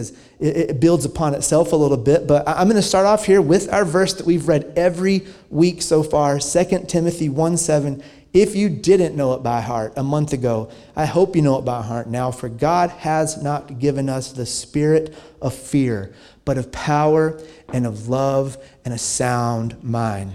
as it, it builds upon itself a little bit. But I'm going to start off here with our verse that we've read every week so far 2 Timothy 1 7. If you didn't know it by heart a month ago, I hope you know it by heart now, for God has not given us the spirit of fear, but of power and of love and a sound mind.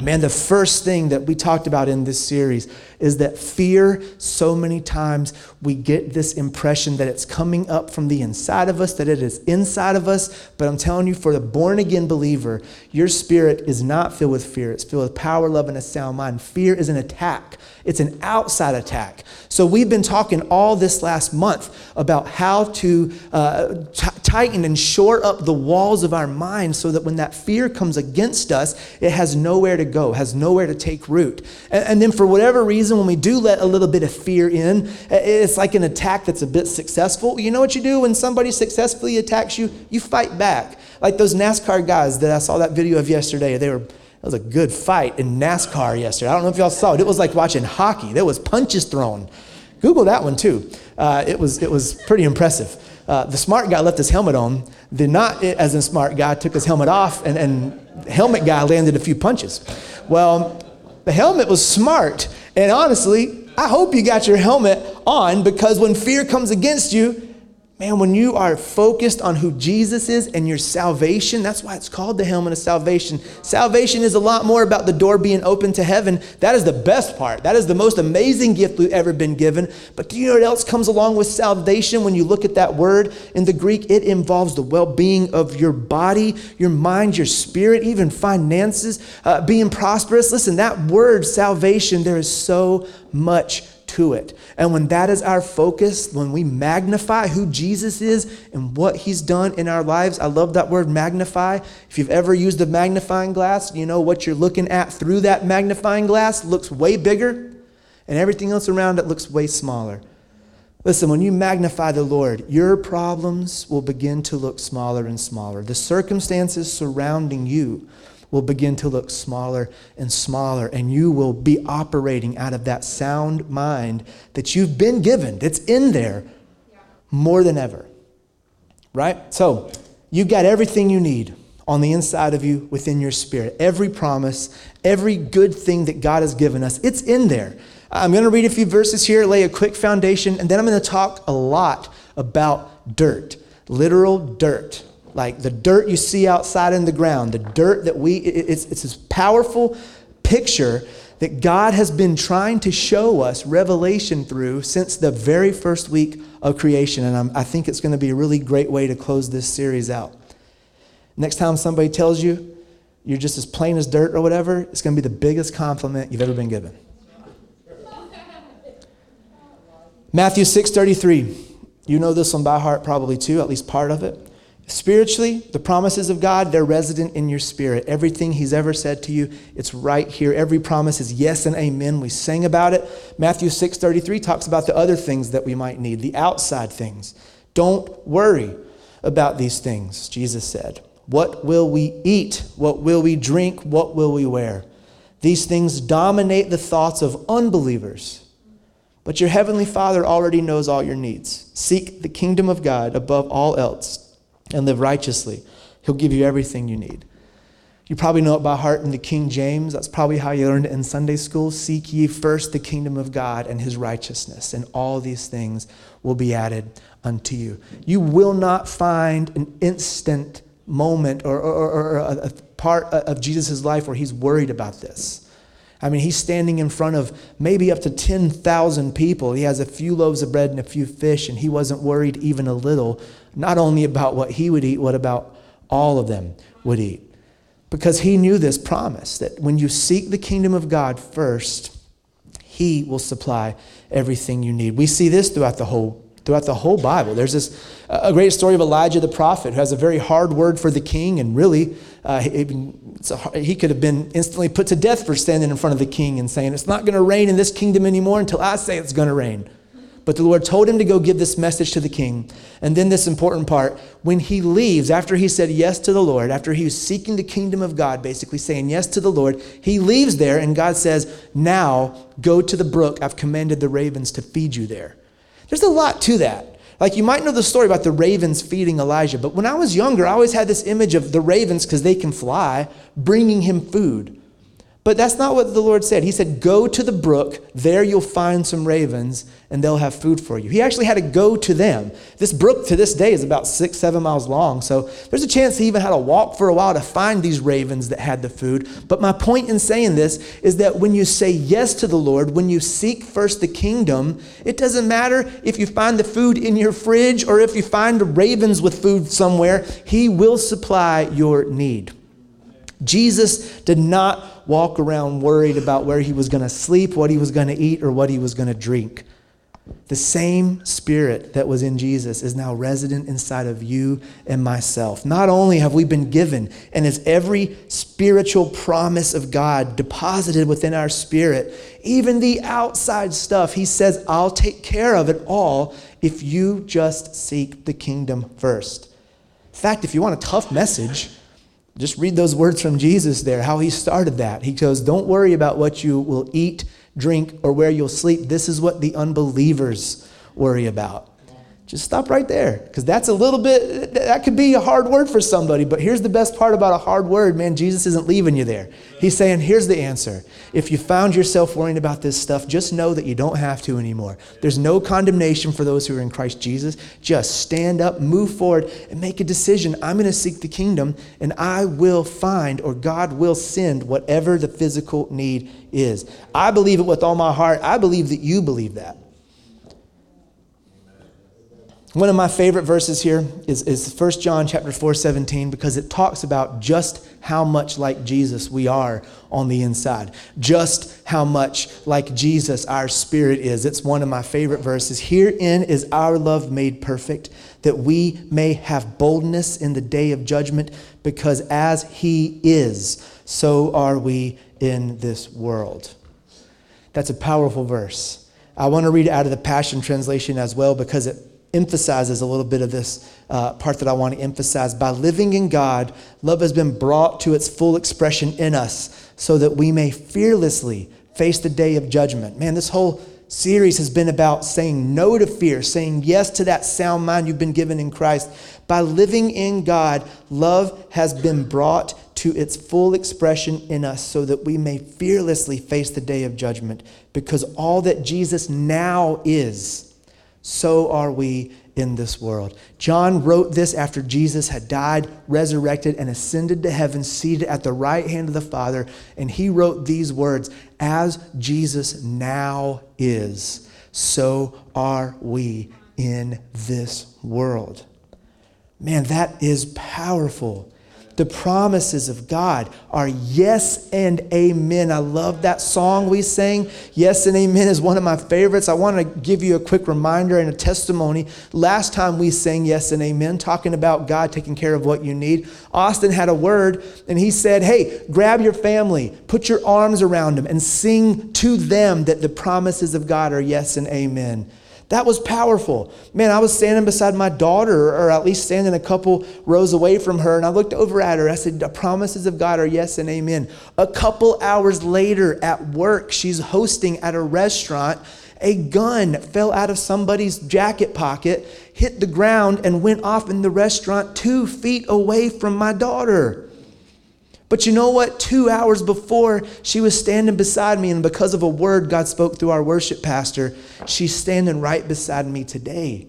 Man, the first thing that we talked about in this series is that fear, so many times we get this impression that it's coming up from the inside of us, that it is inside of us. But I'm telling you, for the born again believer, your spirit is not filled with fear. It's filled with power, love, and a sound mind. Fear is an attack, it's an outside attack. So we've been talking all this last month about how to uh, t- tighten and shore up the walls of our mind so that when that fear comes against us, it has nowhere to go, has nowhere to take root. And, and then for whatever reason, when we do let a little bit of fear in, it's like an attack that's a bit successful. You know what you do when somebody successfully attacks you? You fight back. Like those NASCAR guys that I saw that video of yesterday, they were it was a good fight in NASCAR yesterday. I don't know if y'all saw it. It was like watching hockey. There was punches thrown. Google that one too. Uh, it, was, it was pretty impressive. Uh, the smart guy left his helmet on. The not as a smart guy took his helmet off, and, and helmet guy landed a few punches. Well, the helmet was smart, and honestly, I hope you got your helmet on because when fear comes against you, Man, when you are focused on who Jesus is and your salvation, that's why it's called the helmet of salvation. Salvation is a lot more about the door being open to heaven. That is the best part. That is the most amazing gift we've ever been given. But do you know what else comes along with salvation when you look at that word in the Greek? It involves the well being of your body, your mind, your spirit, even finances, uh, being prosperous. Listen, that word salvation, there is so much to it. And when that is our focus, when we magnify who Jesus is and what he's done in our lives, I love that word magnify. If you've ever used a magnifying glass, you know what you're looking at through that magnifying glass looks way bigger, and everything else around it looks way smaller. Listen, when you magnify the Lord, your problems will begin to look smaller and smaller. The circumstances surrounding you will begin to look smaller and smaller, and you will be operating out of that sound mind that you've been given, that's in there more than ever. Right? So, you've got everything you need on the inside of you within your spirit. Every promise, every good thing that God has given us, it's in there. I'm going to read a few verses here, lay a quick foundation, and then I'm going to talk a lot about dirt, literal dirt like the dirt you see outside in the ground, the dirt that we, it's, it's this powerful picture that God has been trying to show us revelation through since the very first week of creation. And I'm, i think it's going to be a really great way to close this series out. Next time somebody tells you you're just as plain as dirt or whatever, it's going to be the biggest compliment you've ever been given. Matthew 6:33. You know this one by heart probably too, at least part of it. Spiritually, the promises of God, they're resident in your spirit. Everything He's ever said to you, it's right here. Every promise is yes and amen. We sang about it. Matthew 6 33 talks about the other things that we might need, the outside things. Don't worry about these things, Jesus said. What will we eat? What will we drink? What will we wear? These things dominate the thoughts of unbelievers. But your heavenly Father already knows all your needs. Seek the kingdom of God above all else and live righteously, He'll give you everything you need. You probably know it by heart in the King James. That's probably how you learned it in Sunday school. Seek ye first the kingdom of God and his righteousness, and all these things will be added unto you. You will not find an instant moment or, or, or a, part of Jesus' life where he's worried about this. I mean, he's standing in front of maybe up to 10,000 people. He has a few loaves of bread and a few fish, and he wasn't worried even a little not only about what he would eat, what about all of them would eat. Because he knew this promise that when you seek the kingdom of God first, he will supply everything you need. We see this throughout the whole throughout the whole Bible. There's this a great story of Elijah the prophet who has a very hard word for the king, and really, uh, he, he could have been instantly put to death for standing in front of the king and saying, "It's not going to rain in this kingdom anymore until I say it's going to rain." But the Lord told him to go give this message to the king. And then, this important part when he leaves, after he said yes to the Lord, after he was seeking the kingdom of God, basically saying yes to the Lord, he leaves there, and God says, Now go to the brook. I've commanded the ravens to feed you there. There's a lot to that. Like you might know the story about the ravens feeding Elijah, but when I was younger, I always had this image of the ravens, because they can fly, bringing him food. But that's not what the Lord said. He said, Go to the brook, there you'll find some ravens, and they'll have food for you. He actually had to go to them. This brook to this day is about six, seven miles long, so there's a chance he even had to walk for a while to find these ravens that had the food. But my point in saying this is that when you say yes to the Lord, when you seek first the kingdom, it doesn't matter if you find the food in your fridge or if you find the ravens with food somewhere, He will supply your need. Jesus did not walk around worried about where he was going to sleep, what he was going to eat, or what he was going to drink. The same spirit that was in Jesus is now resident inside of you and myself. Not only have we been given, and is every spiritual promise of God deposited within our spirit, even the outside stuff, he says, I'll take care of it all if you just seek the kingdom first. In fact, if you want a tough message, just read those words from Jesus there, how he started that. He goes, Don't worry about what you will eat, drink, or where you'll sleep. This is what the unbelievers worry about. Just stop right there, because that's a little bit, that could be a hard word for somebody. But here's the best part about a hard word, man Jesus isn't leaving you there. He's saying, here's the answer. If you found yourself worrying about this stuff, just know that you don't have to anymore. There's no condemnation for those who are in Christ Jesus. Just stand up, move forward, and make a decision. I'm going to seek the kingdom, and I will find, or God will send, whatever the physical need is. I believe it with all my heart. I believe that you believe that. One of my favorite verses here is, is 1 John chapter 4, 17, because it talks about just how much like Jesus we are on the inside. Just how much like Jesus our spirit is. It's one of my favorite verses. Herein is our love made perfect, that we may have boldness in the day of judgment, because as he is, so are we in this world. That's a powerful verse. I want to read it out of the Passion Translation as well because it emphasizes a little bit of this uh, part that I want to emphasize. By living in God, love has been brought to its full expression in us so that we may fearlessly face the day of judgment. Man, this whole series has been about saying no to fear, saying yes to that sound mind you've been given in Christ. By living in God, love has been brought to its full expression in us so that we may fearlessly face the day of judgment because all that Jesus now is so are we in this world. John wrote this after Jesus had died, resurrected, and ascended to heaven, seated at the right hand of the Father. And he wrote these words As Jesus now is, so are we in this world. Man, that is powerful the promises of God are yes and amen. I love that song we sang. Yes and amen is one of my favorites. I want to give you a quick reminder and a testimony. Last time we sang yes and amen, talking about God taking care of what you need, Austin had a word and he said, Hey, grab your family, put your arms around them, and sing to them that the promises of God are yes and amen. That was powerful. Man, I was standing beside my daughter, or at least standing a couple rows away from her, and I looked over at her. I said, The promises of God are yes and amen. A couple hours later at work, she's hosting at a restaurant. A gun fell out of somebody's jacket pocket, hit the ground, and went off in the restaurant two feet away from my daughter. But you know what? Two hours before, she was standing beside me, and because of a word God spoke through our worship pastor, she's standing right beside me today.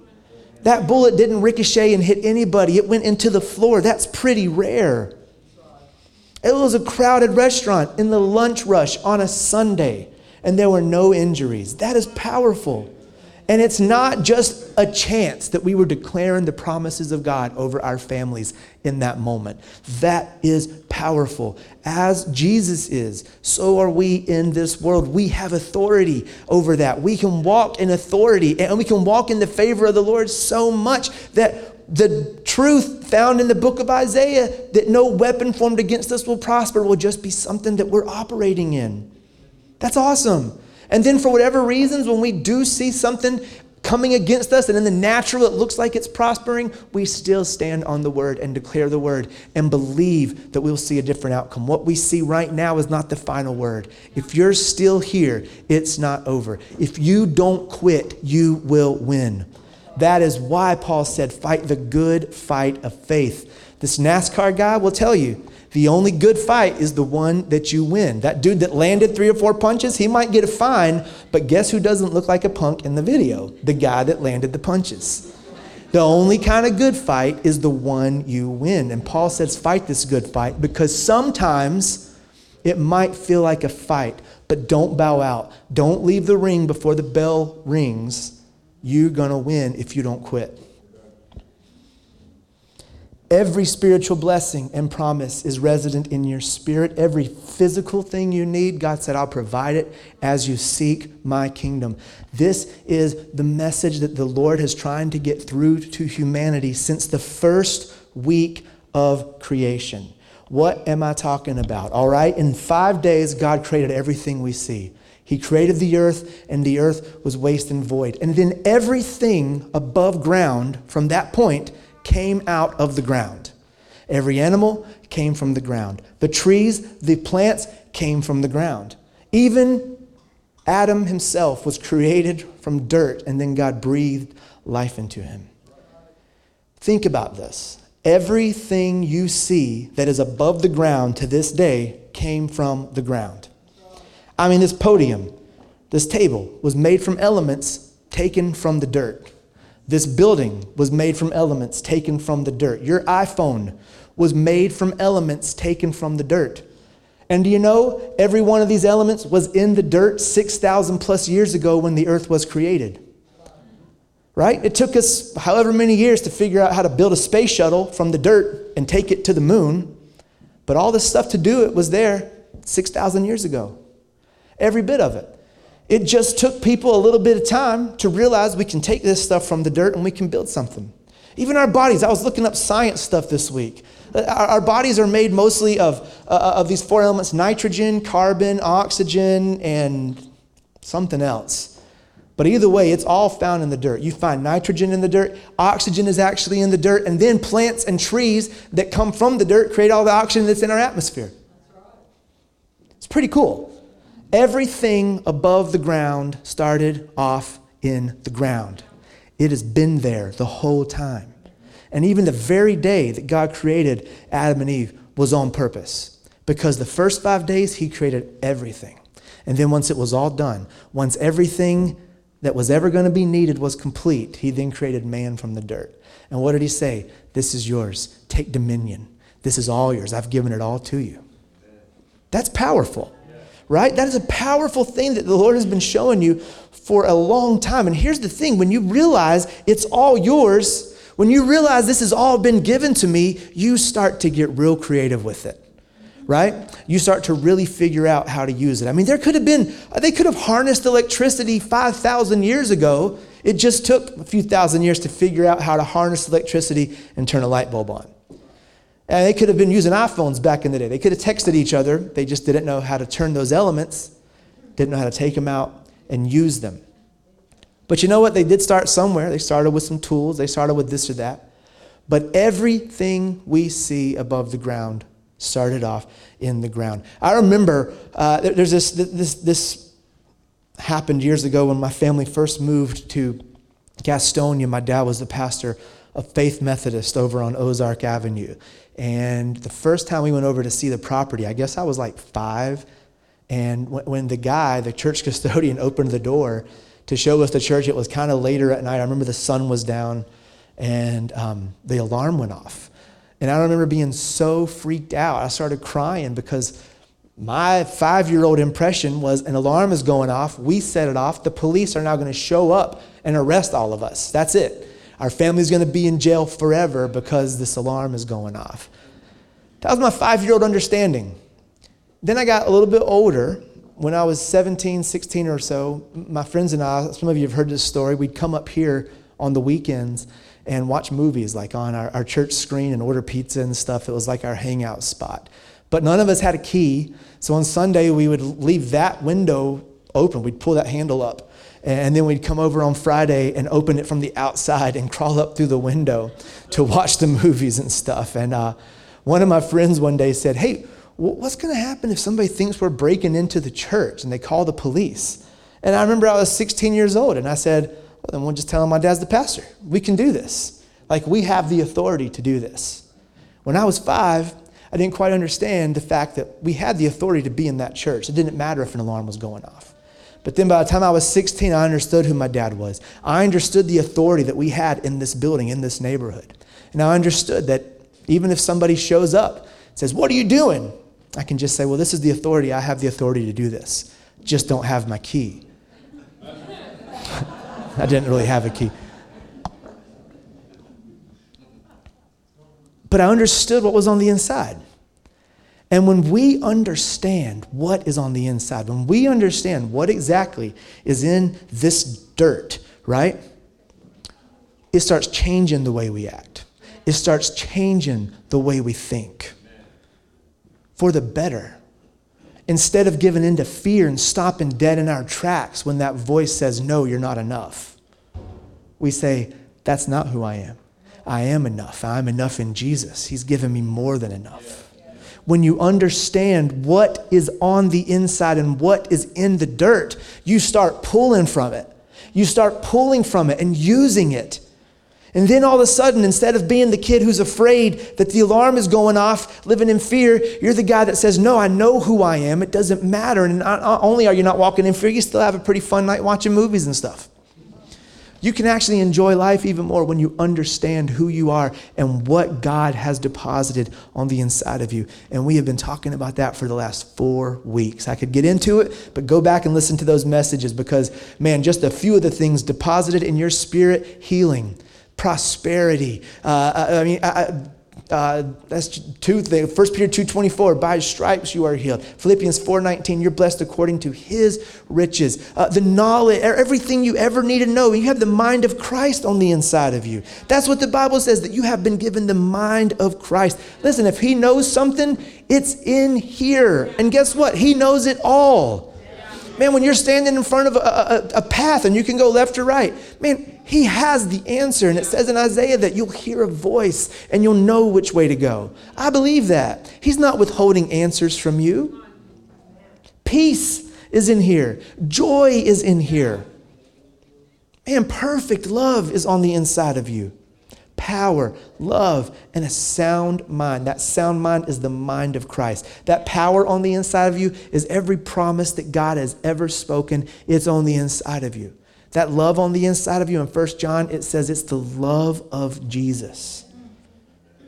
That bullet didn't ricochet and hit anybody, it went into the floor. That's pretty rare. It was a crowded restaurant in the lunch rush on a Sunday, and there were no injuries. That is powerful. And it's not just a chance that we were declaring the promises of God over our families in that moment. That is powerful. As Jesus is, so are we in this world. We have authority over that. We can walk in authority and we can walk in the favor of the Lord so much that the truth found in the book of Isaiah that no weapon formed against us will prosper will just be something that we're operating in. That's awesome. And then, for whatever reasons, when we do see something coming against us and in the natural it looks like it's prospering, we still stand on the word and declare the word and believe that we'll see a different outcome. What we see right now is not the final word. If you're still here, it's not over. If you don't quit, you will win. That is why Paul said, fight the good fight of faith. This NASCAR guy will tell you the only good fight is the one that you win. That dude that landed three or four punches, he might get a fine, but guess who doesn't look like a punk in the video? The guy that landed the punches. The only kind of good fight is the one you win. And Paul says, fight this good fight because sometimes it might feel like a fight, but don't bow out. Don't leave the ring before the bell rings. You're going to win if you don't quit. Every spiritual blessing and promise is resident in your spirit. Every physical thing you need, God said, I'll provide it as you seek my kingdom. This is the message that the Lord has trying to get through to humanity since the first week of creation. What am I talking about? All right, in five days, God created everything we see. He created the earth, and the earth was waste and void. And then everything above ground from that point came out of the ground. Every animal came from the ground. The trees, the plants came from the ground. Even Adam himself was created from dirt, and then God breathed life into him. Think about this. Everything you see that is above the ground to this day came from the ground. I mean, this podium, this table was made from elements taken from the dirt. This building was made from elements taken from the dirt. Your iPhone was made from elements taken from the dirt. And do you know every one of these elements was in the dirt 6,000 plus years ago when the earth was created? Right? It took us however many years to figure out how to build a space shuttle from the dirt and take it to the moon. But all this stuff to do it was there 6,000 years ago. Every bit of it. It just took people a little bit of time to realize we can take this stuff from the dirt and we can build something. Even our bodies, I was looking up science stuff this week. Our, our bodies are made mostly of, uh, of these four elements nitrogen, carbon, oxygen, and something else. But either way, it's all found in the dirt. You find nitrogen in the dirt, oxygen is actually in the dirt, and then plants and trees that come from the dirt create all the oxygen that's in our atmosphere. It's pretty cool. Everything above the ground started off in the ground. It has been there the whole time. And even the very day that God created Adam and Eve was on purpose because the first five days He created everything. And then once it was all done, once everything that was ever going to be needed was complete, He then created man from the dirt. And what did He say? This is yours. Take dominion. This is all yours. I've given it all to you. That's powerful right? That is a powerful thing that the Lord has been showing you for a long time. And here's the thing when you realize it's all yours, when you realize this has all been given to me, you start to get real creative with it. Right? You start to really figure out how to use it. I mean, there could have been, they could have harnessed electricity 5,000 years ago. It just took a few thousand years to figure out how to harness electricity and turn a light bulb on. And they could have been using iPhones back in the day. They could have texted each other. They just didn't know how to turn those elements, didn't know how to take them out and use them. But you know what? They did start somewhere. They started with some tools, they started with this or that. But everything we see above the ground started off in the ground. I remember uh, there's this, this, this happened years ago when my family first moved to Gastonia. My dad was the pastor of Faith Methodist over on Ozark Avenue. And the first time we went over to see the property, I guess I was like five. And when the guy, the church custodian, opened the door to show us the church, it was kind of later at night. I remember the sun was down and um, the alarm went off. And I remember being so freaked out. I started crying because my five year old impression was an alarm is going off. We set it off. The police are now going to show up and arrest all of us. That's it. Our family's going to be in jail forever because this alarm is going off. That was my five year old understanding. Then I got a little bit older. When I was 17, 16 or so, my friends and I, some of you have heard this story, we'd come up here on the weekends and watch movies like on our, our church screen and order pizza and stuff. It was like our hangout spot. But none of us had a key. So on Sunday, we would leave that window open. We'd pull that handle up and then we'd come over on Friday and open it from the outside and crawl up through the window to watch the movies and stuff. And uh, one of my friends one day said, Hey, what's going to happen if somebody thinks we're breaking into the church and they call the police? And I remember I was 16 years old and I said, Well, then we'll just tell him my dad's the pastor. We can do this. Like, we have the authority to do this. When I was five, I didn't quite understand the fact that we had the authority to be in that church. It didn't matter if an alarm was going off. But then by the time I was 16, I understood who my dad was. I understood the authority that we had in this building, in this neighborhood. And I understood that even if somebody shows up, says, What are you doing? I can just say, Well, this is the authority. I have the authority to do this. Just don't have my key. I didn't really have a key. but I understood what was on the inside. And when we understand what is on the inside, when we understand what exactly is in this dirt, right? It starts changing the way we act. It starts changing the way we think for the better. Instead of giving into fear and stopping dead in our tracks when that voice says, No, you're not enough, we say, That's not who I am. I am enough. I'm enough in Jesus. He's given me more than enough. When you understand what is on the inside and what is in the dirt, you start pulling from it. You start pulling from it and using it. And then all of a sudden, instead of being the kid who's afraid that the alarm is going off, living in fear, you're the guy that says, No, I know who I am. It doesn't matter. And not only are you not walking in fear, you still have a pretty fun night watching movies and stuff. You can actually enjoy life even more when you understand who you are and what God has deposited on the inside of you. And we have been talking about that for the last four weeks. I could get into it, but go back and listen to those messages because, man, just a few of the things deposited in your spirit healing, prosperity. Uh, I, I mean, I, uh, that's two things. 1 Peter 2.24, by stripes you are healed. Philippians 4.19, you're blessed according to his riches. Uh, the knowledge, everything you ever need to know. You have the mind of Christ on the inside of you. That's what the Bible says, that you have been given the mind of Christ. Listen, if he knows something, it's in here. And guess what? He knows it all. Man, when you're standing in front of a, a, a path and you can go left or right, man, he has the answer. And it says in Isaiah that you'll hear a voice and you'll know which way to go. I believe that. He's not withholding answers from you. Peace is in here, joy is in here. Man, perfect love is on the inside of you. Power, love, and a sound mind. That sound mind is the mind of Christ. That power on the inside of you is every promise that God has ever spoken. It's on the inside of you. That love on the inside of you in 1 John, it says it's the love of Jesus.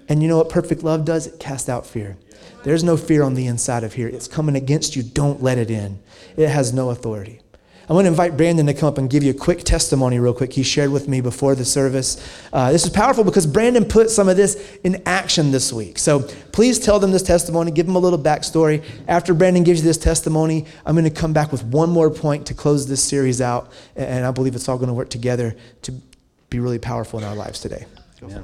And you know what perfect love does? It casts out fear. There's no fear on the inside of here. It's coming against you. Don't let it in. It has no authority. I want to invite Brandon to come up and give you a quick testimony, real quick. He shared with me before the service. Uh, this is powerful because Brandon put some of this in action this week. So please tell them this testimony, give them a little backstory. After Brandon gives you this testimony, I'm going to come back with one more point to close this series out. And I believe it's all going to work together to be really powerful in our lives today. Yeah.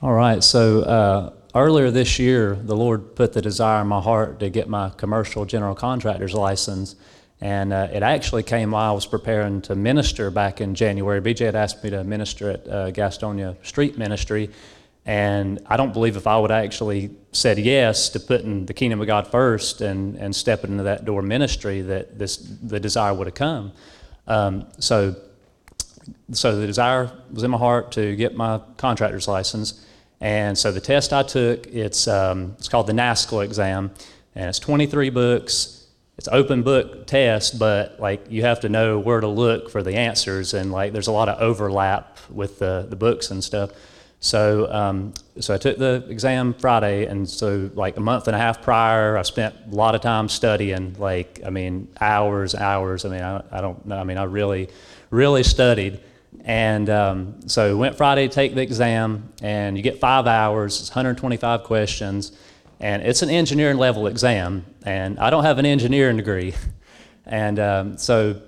All right. So, uh, earlier this year, the Lord put the desire in my heart to get my commercial general contractor's license. And uh, it actually came while I was preparing to minister back in January. BJ had asked me to minister at uh, Gastonia Street Ministry. And I don't believe if I would actually said yes to putting the kingdom of God first and, and stepping into that door ministry that this the desire would have come. Um, so, so the desire was in my heart to get my contractor's license. And so the test I took, it's, um, it's called the NASCLA exam, and it's 23 books it's open book test, but like you have to know where to look for the answers, and like there's a lot of overlap with the, the books and stuff. So um, so I took the exam Friday, and so like a month and a half prior, I spent a lot of time studying. Like I mean, hours, hours. I mean, I, I don't know. I mean, I really, really studied. And um, so went Friday to take the exam, and you get five hours. It's 125 questions and it's an engineering level exam, and I don't have an engineering degree. And um, so,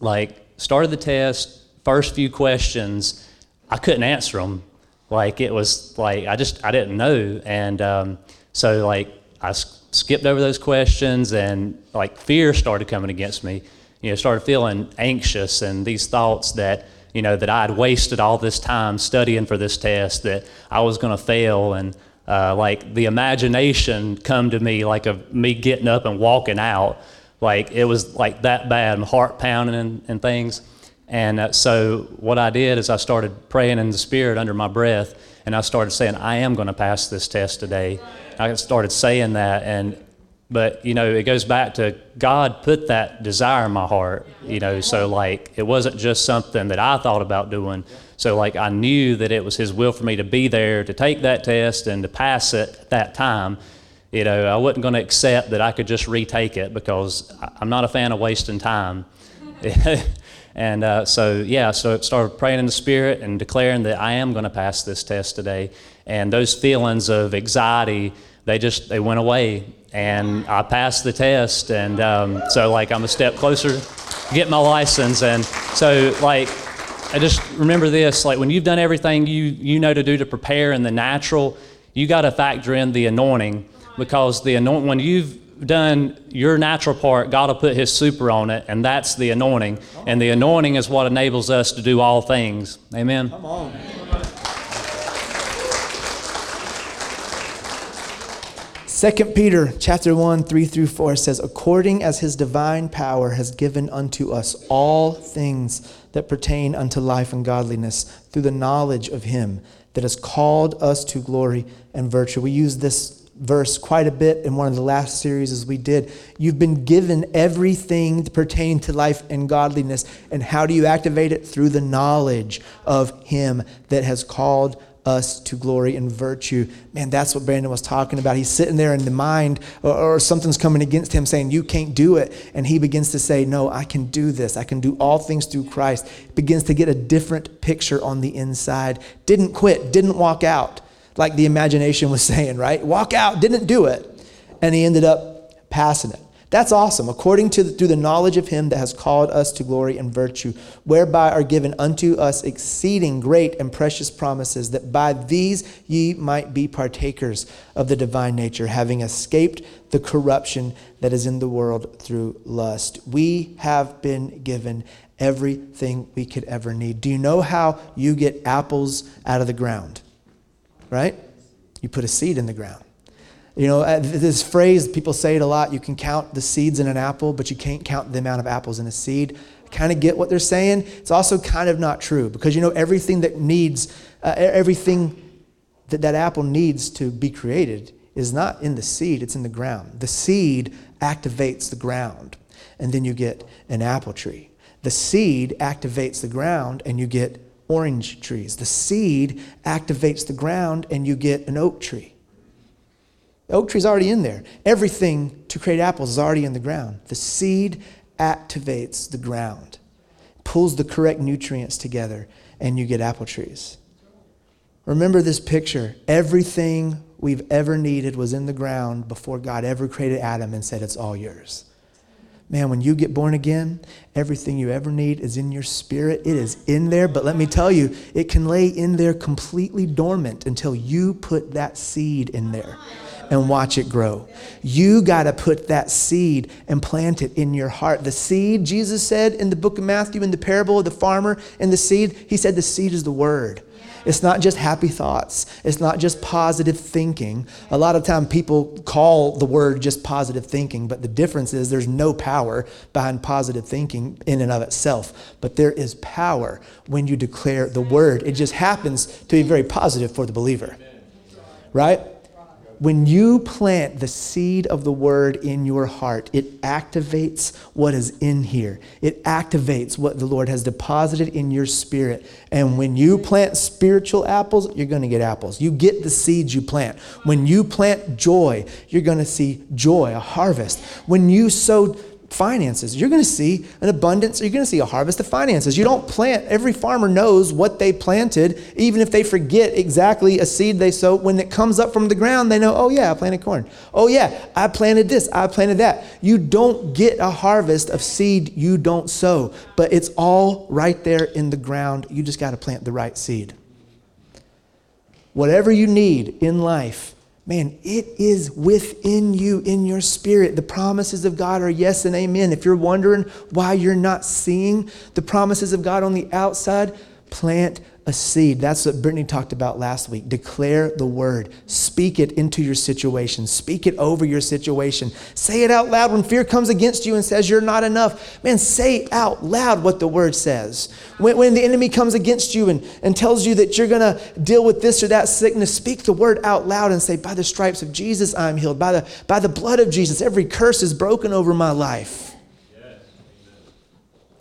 like, started the test, first few questions, I couldn't answer them. Like, it was like, I just, I didn't know. And um, so, like, I skipped over those questions, and like, fear started coming against me. You know, started feeling anxious, and these thoughts that, you know, that I had wasted all this time studying for this test, that I was going to fail, and uh, like the imagination come to me like of me getting up and walking out like it was like that bad and heart pounding and, and things And uh, so what I did is I started praying in the spirit under my breath, and I started saying, "I am going to pass this test today." I started saying that, and but you know it goes back to god put that desire in my heart you know so like it wasn't just something that i thought about doing. So like i knew that it was his will for me to be there to take that test and to pass it at that time. You know i wasn't going to accept that i could just retake it because i'm not a fan of wasting time. And uh, so yeah so I started praying in the spirit and declaring that i am going to pass this test today. And those feelings of anxiety they just they went away and i passed the test and um, so like i'm a step closer to get my license and so like i just remember this like when you've done everything you you know to do to prepare in the natural you got to factor in the anointing because the anoint when you've done your natural part god will put his super on it and that's the anointing and the anointing is what enables us to do all things. Amen Come on. Second Peter chapter 1, 3 through 4 says, According as his divine power has given unto us all things that pertain unto life and godliness, through the knowledge of him that has called us to glory and virtue. We use this verse quite a bit in one of the last series as we did. You've been given everything pertaining to life and godliness. And how do you activate it? Through the knowledge of him that has called us to glory and virtue. Man, that's what Brandon was talking about. He's sitting there in the mind, or, or, something's coming against him saying, You can't do it. And he begins to say, No, I can do this. I can do all things through Christ. Begins to get a different picture on the inside. Didn't quit, didn't walk out, like the imagination was saying, right? Walk out, didn't do it. And he ended up passing it. That's awesome. According to the, through the knowledge of him that has called us to glory and virtue, whereby are given unto us exceeding great and precious promises, that by these ye might be partakers of the divine nature, having escaped the corruption that is in the world through lust. We have been given everything we could ever need. Do you know how you get apples out of the ground? Right? You put a seed in the ground. You know, uh, this phrase, people say it a lot you can count the seeds in an apple, but you can't count the amount of apples in a seed. Kind of get what they're saying. It's also kind of not true because you know, everything that needs, uh, everything that that apple needs to be created is not in the seed, it's in the ground. The seed activates the ground, and then you get an apple tree. The seed activates the ground, and you get orange trees. The seed activates the ground, and you get an oak tree. The oak tree's already in there. Everything to create apples is already in the ground. The seed activates the ground, pulls the correct nutrients together, and you get apple trees. Remember this picture. Everything we've ever needed was in the ground before God ever created Adam and said, It's all yours. Man, when you get born again, everything you ever need is in your spirit. It is in there, but let me tell you, it can lay in there completely dormant until you put that seed in there and watch it grow. You got to put that seed and plant it in your heart. The seed, Jesus said in the book of Matthew, in the parable of the farmer and the seed, he said the seed is the word. It's not just happy thoughts. It's not just positive thinking. A lot of time people call the word just positive thinking, but the difference is there's no power behind positive thinking in and of itself. But there is power when you declare the word. It just happens to be very positive for the believer. Right? When you plant the seed of the word in your heart, it activates what is in here. It activates what the Lord has deposited in your spirit. And when you plant spiritual apples, you're going to get apples. You get the seeds you plant. When you plant joy, you're going to see joy, a harvest. When you sow finances. You're going to see an abundance, you're going to see a harvest of finances. You don't plant, every farmer knows what they planted, even if they forget exactly a seed they sow. When it comes up from the ground, they know, oh, yeah, I planted corn. Oh, yeah, I planted this, I planted that. You don't get a harvest of seed you don't sow, but it's all right there in the ground. You just got to plant the right seed. Whatever you need in life, Man, it is within you, in your spirit. The promises of God are yes and amen. If you're wondering why you're not seeing the promises of God on the outside, plant a seed. That's what Brittany talked about last week. Declare the word. Speak it into your situation. Speak it over your situation. Say it out loud when fear comes against you and says you're not enough. Man, say out loud what the word says. When, when the enemy comes against you and, and tells you that you're going to deal with this or that sickness, speak the word out loud and say, By the stripes of Jesus, I'm healed. By the, by the blood of Jesus, every curse is broken over my life.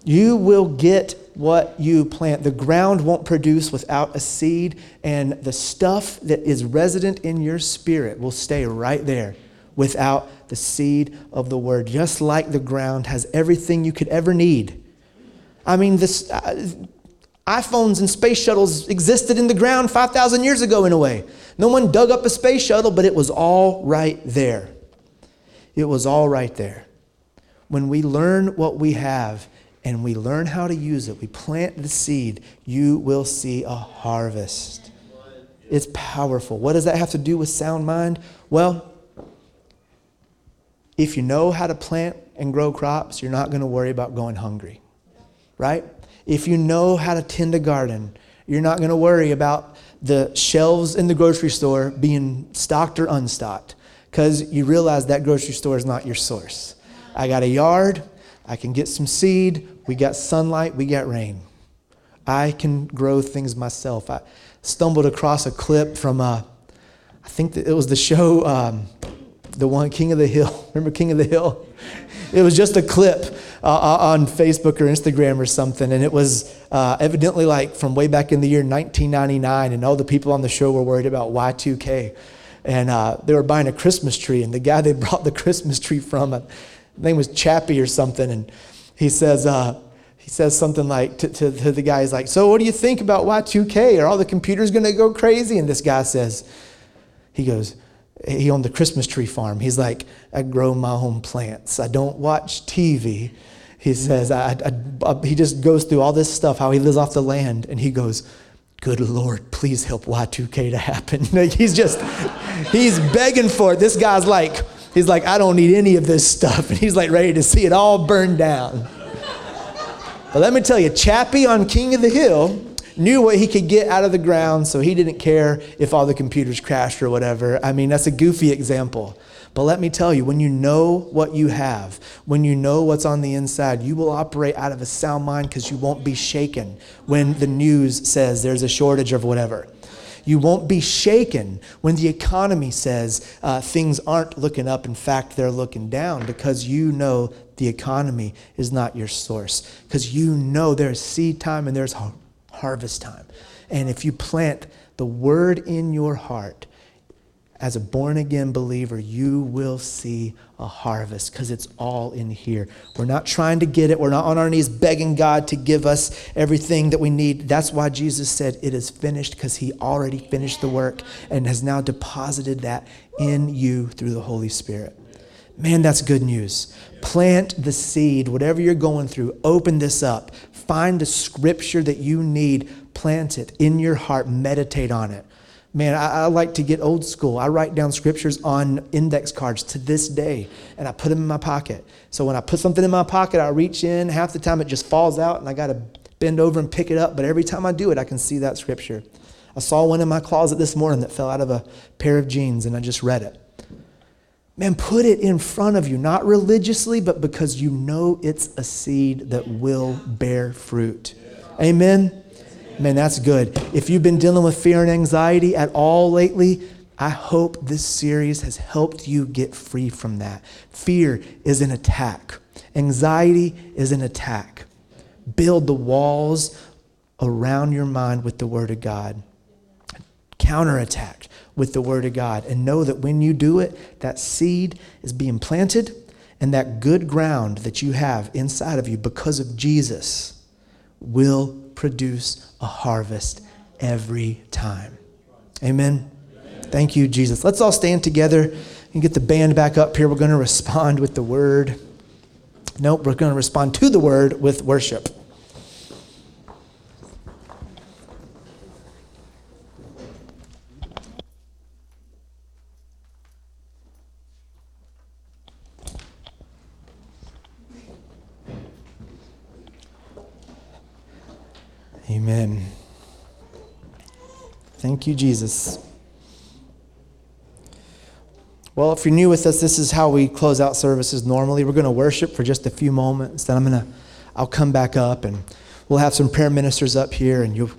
You will get what you plant. The ground won't produce without a seed, and the stuff that is resident in your spirit will stay right there without the seed of the word. Just like the ground has everything you could ever need. I mean, this. Uh, iPhones and space shuttles existed in the ground 5,000 years ago, in a way. No one dug up a space shuttle, but it was all right there. It was all right there. When we learn what we have and we learn how to use it, we plant the seed, you will see a harvest. It's powerful. What does that have to do with sound mind? Well, if you know how to plant and grow crops, you're not going to worry about going hungry, right? If you know how to tend a garden, you're not going to worry about the shelves in the grocery store being stocked or unstocked because you realize that grocery store is not your source. I got a yard, I can get some seed. We got sunlight. We got rain. I can grow things myself. I stumbled across a clip from, uh, I think it was the show, um, the one King of the Hill. Remember King of the Hill? It was just a clip uh, uh on Facebook or Instagram or something, and it was uh, evidently like from way back in the year 1999, and all the people on the show were worried about Y2K. And uh, they were buying a Christmas tree, and the guy they brought the Christmas tree from, uh, name was Chappie or something, and he says, uh, he says something like to, to, to, the guy, he's like, So what do you think about Y2K? Are all the computers going to go crazy? And this guy says, He goes, he owned the Christmas tree farm. He's like, I grow my own plants. I don't watch TV. He says, I, I, I, he just goes through all this stuff, how he lives off the land, and he goes, Good Lord, please help Y2K to happen. he's just, he's begging for it. This guy's like, He's like, I don't need any of this stuff. And he's like ready to see it all burn down. But let me tell you, Chappie on King of the Hill knew what he could get out of the ground, so he didn't care if all the computers crashed or whatever. I mean, that's a goofy example. But let me tell you, when you know what you have, when you know what's on the inside, you will operate out of a sound mind because you won't be shaken when the news says there's a shortage of whatever. You won't be shaken when the economy says uh, things aren't looking up. In fact, they're looking down because you know the economy is not your source. Because you know there's seed time and there's harvest time. And if you plant the word in your heart, as a born again believer, you will see a harvest because it's all in here. We're not trying to get it. We're not on our knees begging God to give us everything that we need. That's why Jesus said it is finished because he already finished the work and has now deposited that in you through the Holy Spirit. Man, that's good news. Plant the seed, whatever you're going through, open this up. Find the scripture that you need, plant it in your heart, meditate on it. Man, I, I, like to get old school. I write down scriptures on index cards to this day, and I put them in my pocket. So when I put something in my pocket, I reach in. Half the time it just falls out, and I got to bend over and pick it up. But every time I do it, I can see that scripture. I saw one in my closet this morning that fell out of a pair of jeans, and I just read it. Man, put it in front of you, not religiously, but because you know it's a seed that will bear fruit. Amen. Man, that's good. If you've been dealing with fear and anxiety at all lately, I hope this series has helped you get free from that. Fear is an attack, anxiety is an attack. Build the walls around your mind with the Word of God. Counterattack with the Word of God. And know that when you do it, that seed is being planted, and that good ground that you have inside of you because of Jesus will produce a harvest every time. Amen. Thank you, Jesus. Let's all stand together and get the band back up here. We're going to respond with the word. Nope, we're going to respond to the word with worship. Amen. Thank you, Jesus. Well, if you're new with us, this is how we close out services normally. We're going to worship for just a few moments. Then I'm going to, I'll come back up and we'll have some prayer ministers up here and you'll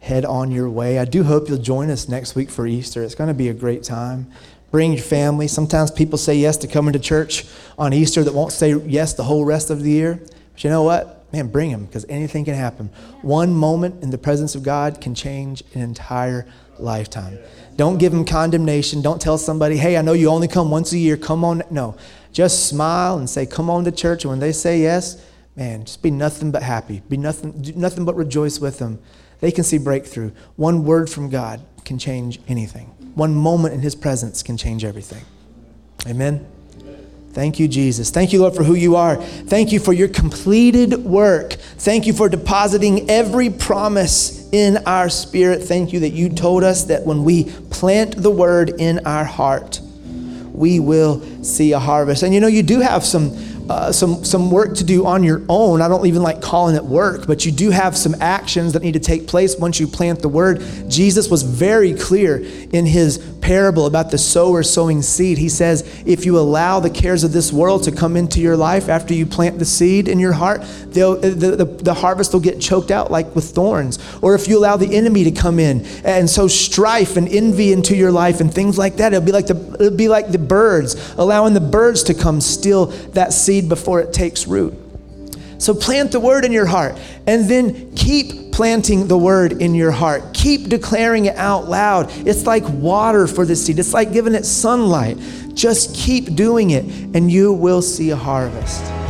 head on your way. I do hope you'll join us next week for Easter. It's going to be a great time. Bring your family. Sometimes people say yes to coming to church on Easter that won't say yes the whole rest of the year. But you know what? Man, bring him because anything can happen. One moment in the presence of God can change an entire lifetime. Don't give him condemnation. Don't tell somebody, hey, I know you only come once a year. Come on. No. Just smile and say, come on to church. And when they say yes, man, just be nothing but happy. Be nothing, nothing but rejoice with them. They can see breakthrough. One word from God can change anything. One moment in His presence can change everything. Amen. Thank you, Jesus. Thank you, Lord, for who you are. Thank you for your completed work. Thank you for depositing every promise in our spirit. Thank you that you told us that when we plant the word in our heart, we will see a harvest. And you know, you do have some uh, some, some work to do on your own. I don't even like calling it work, but you do have some actions that need to take place once you plant the word. Jesus was very clear in his parable about the sower sowing seed. He says, if you allow the cares of this world to come into your life after you plant the seed in your heart, the, the, the harvest will get choked out like with thorns. Or if you allow the enemy to come in and sow strife and envy into your life and things like that, it'll be like the, it'll be like the birds, allowing the birds to come steal that seed seed before it takes root. So plant the word in your heart and then keep planting the word in your heart. Keep declaring it out loud. It's like water for the seed, it's like giving it sunlight. Just keep doing it and you will see a harvest.